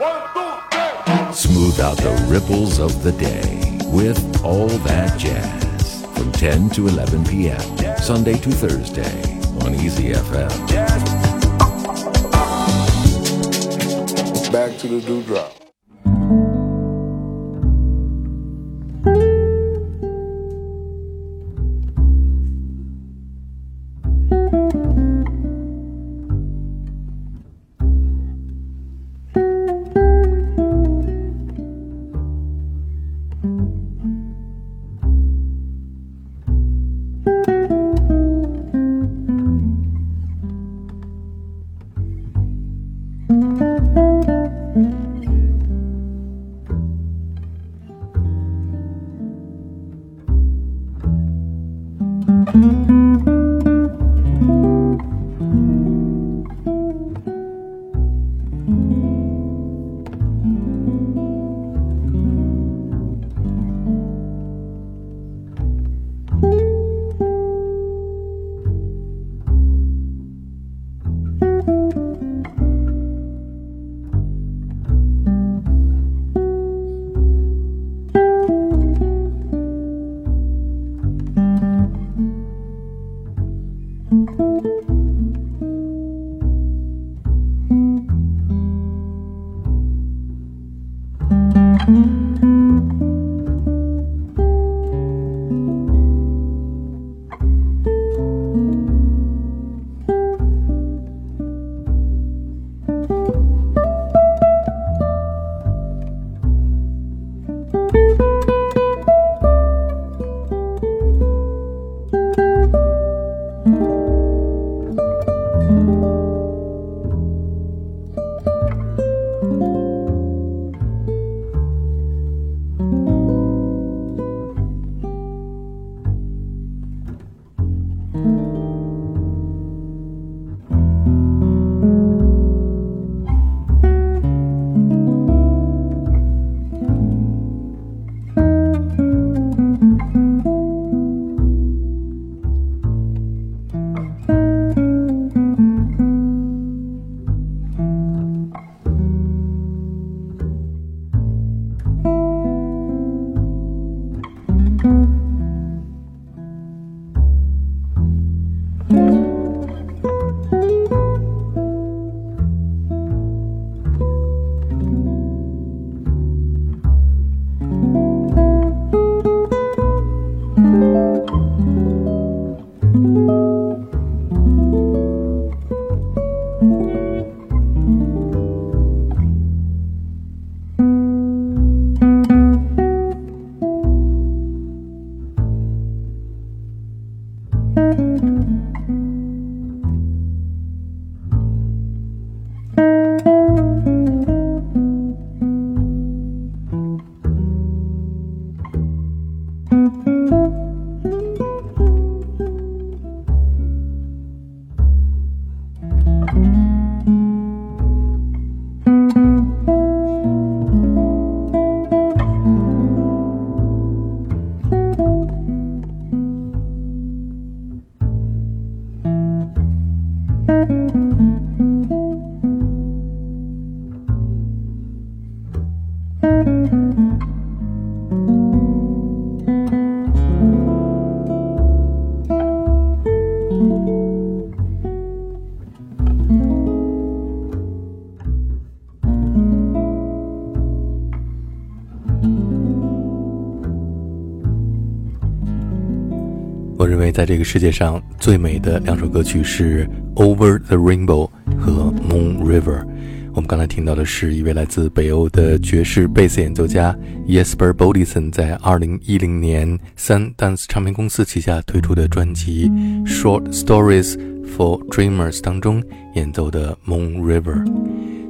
Smooth out the ripples of the day with All That Jazz from 10 to 11 p.m. Sunday to Thursday on Easy FM. Back to the dewdrop. 认为在这个世界上最美的两首歌曲是《Over the Rainbow》和《Moon River》。我们刚才听到的是一位来自北欧的爵士贝斯演奏家 Jesper Bodison 在2010年三 Dance 唱片公司旗下推出的专辑《Short Stories for Dreamers》当中演奏的《Moon River》。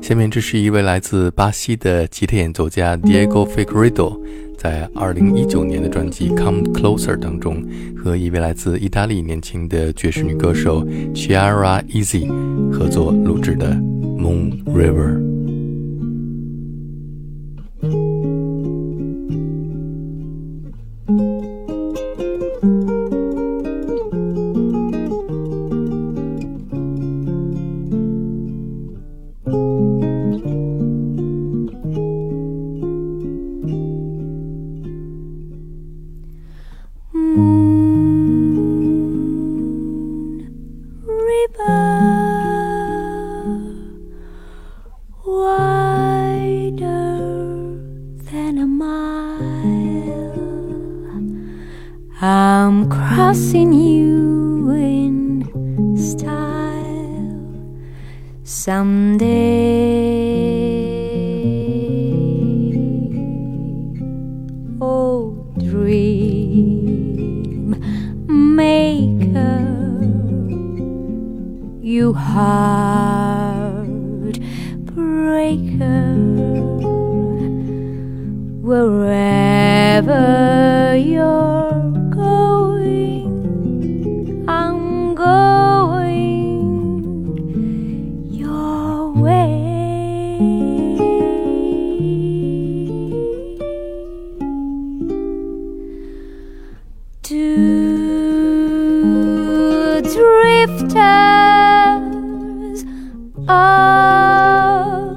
下面这是一位来自巴西的吉他演奏家 Diego Figueiredo。在二零一九年的专辑《Come Closer》当中，和一位来自意大利年轻的爵士女歌手 Chiara Easy 合作录制的《Moon River》。Someday. Oh, dream maker, you heart breaker, wherever you're up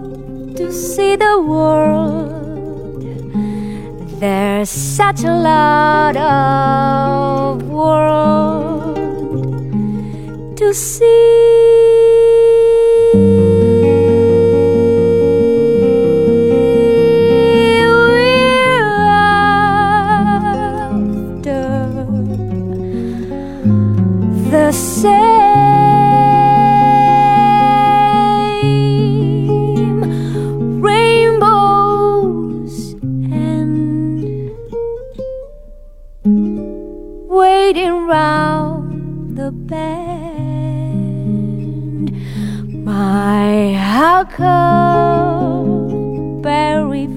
to see the world. There's such a lot of world to see. Berry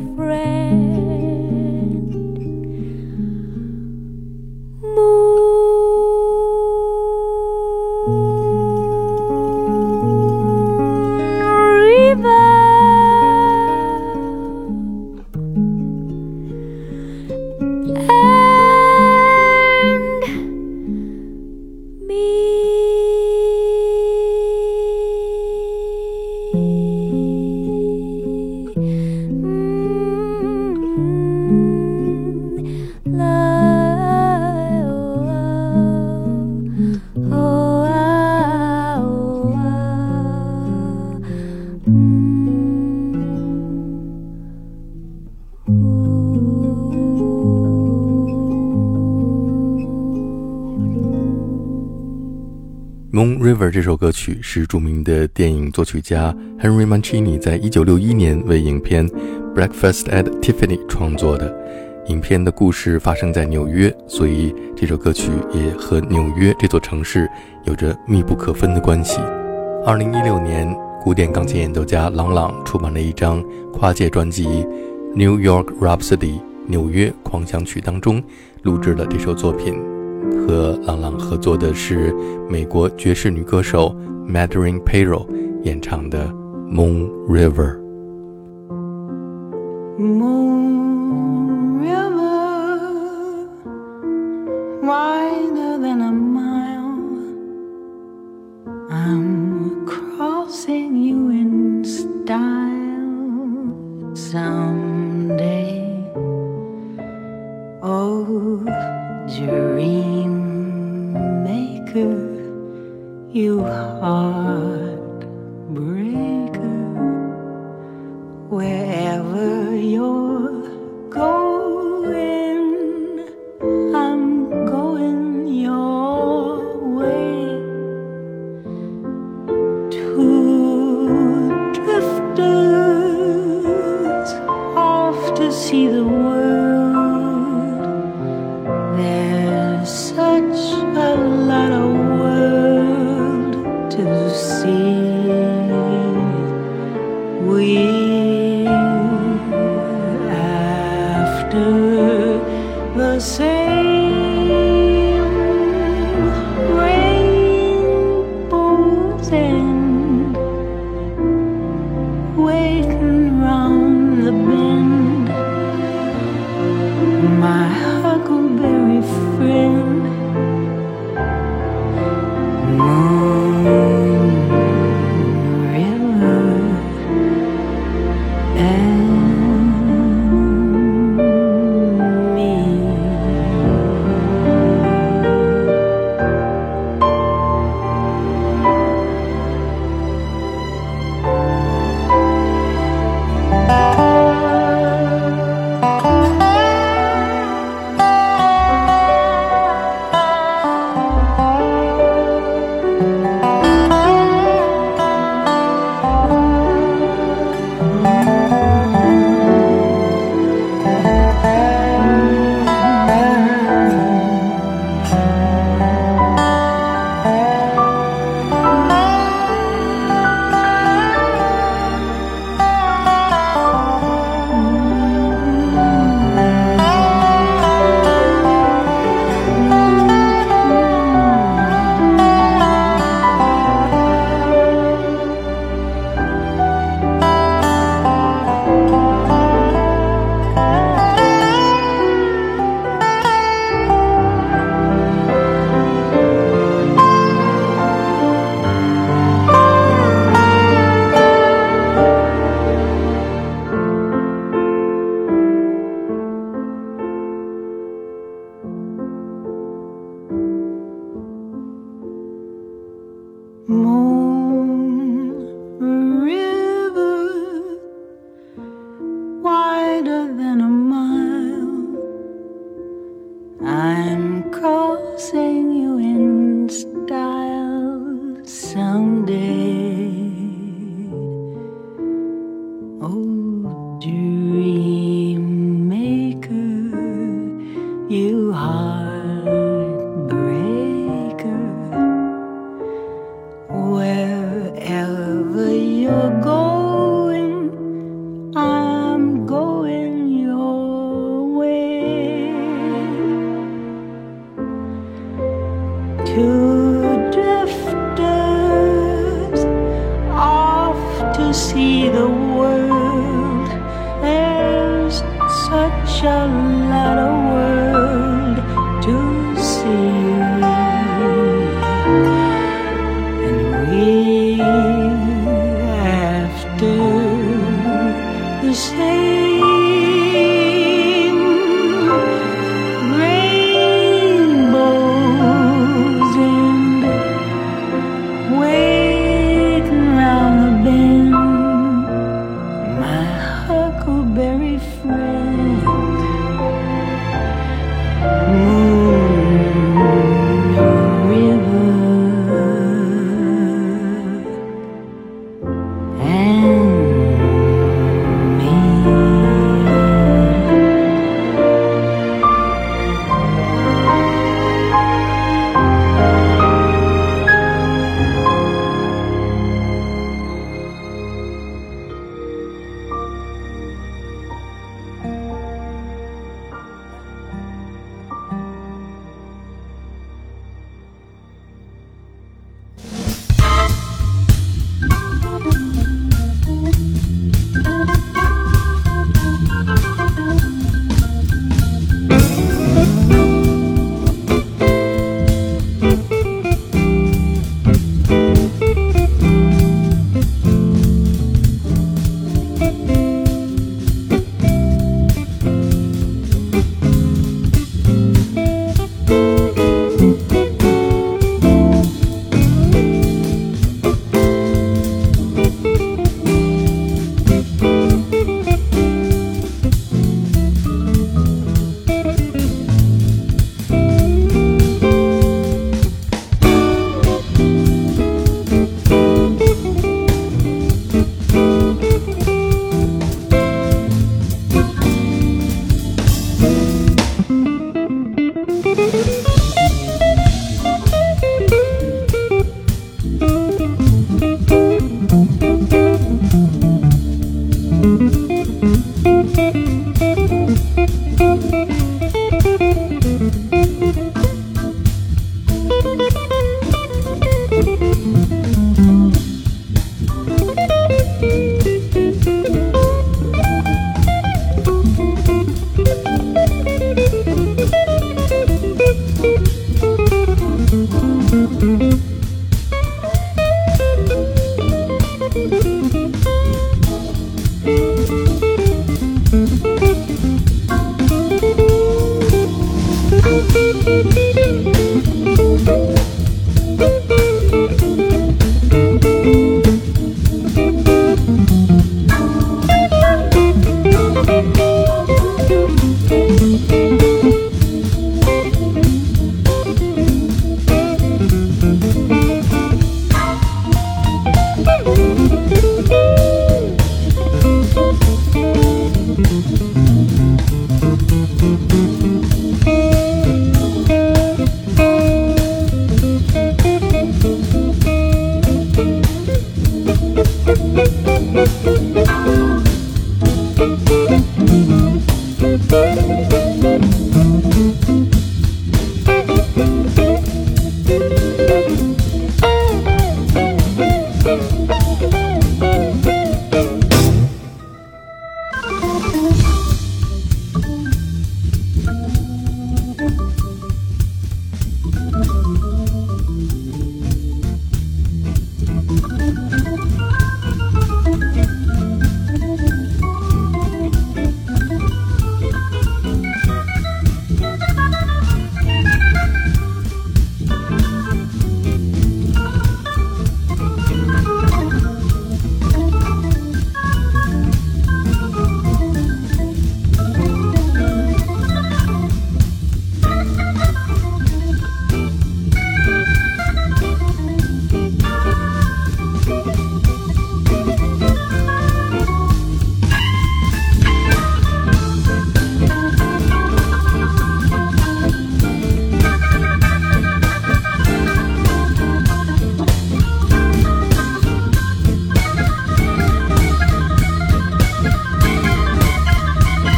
River》这首歌曲是著名的电影作曲家 Henry Mancini 在一九六一年为影片《Breakfast at Tiffany》创作的。影片的故事发生在纽约，所以这首歌曲也和纽约这座城市有着密不可分的关系。二零一六年，古典钢琴演奏家郎朗出版了一张跨界专辑《New York Rhapsody》纽约狂想曲当中录制了这首作品。和朗朗合作的是美国爵士女歌手 Madeline p a r o 演唱的《Moon River》。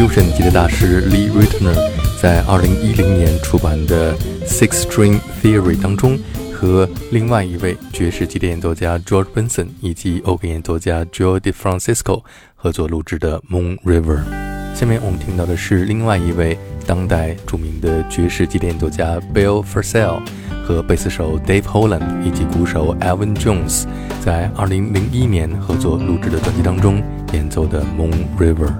Fusion 级的大师 Lee Ritenour 在2010年出版的 Six String Theory 当中，和另外一位爵士级的演奏家 George Benson 以及欧根演奏家 Joe DeFrancisco 合作录制的 Moon River。下面我们听到的是另外一位当代著名的爵士级的演奏家 Bill Frisell 和贝斯手 Dave Holland 以及鼓手 Alvin Jones 在2001年合作录制的专辑当中演奏的 Moon River。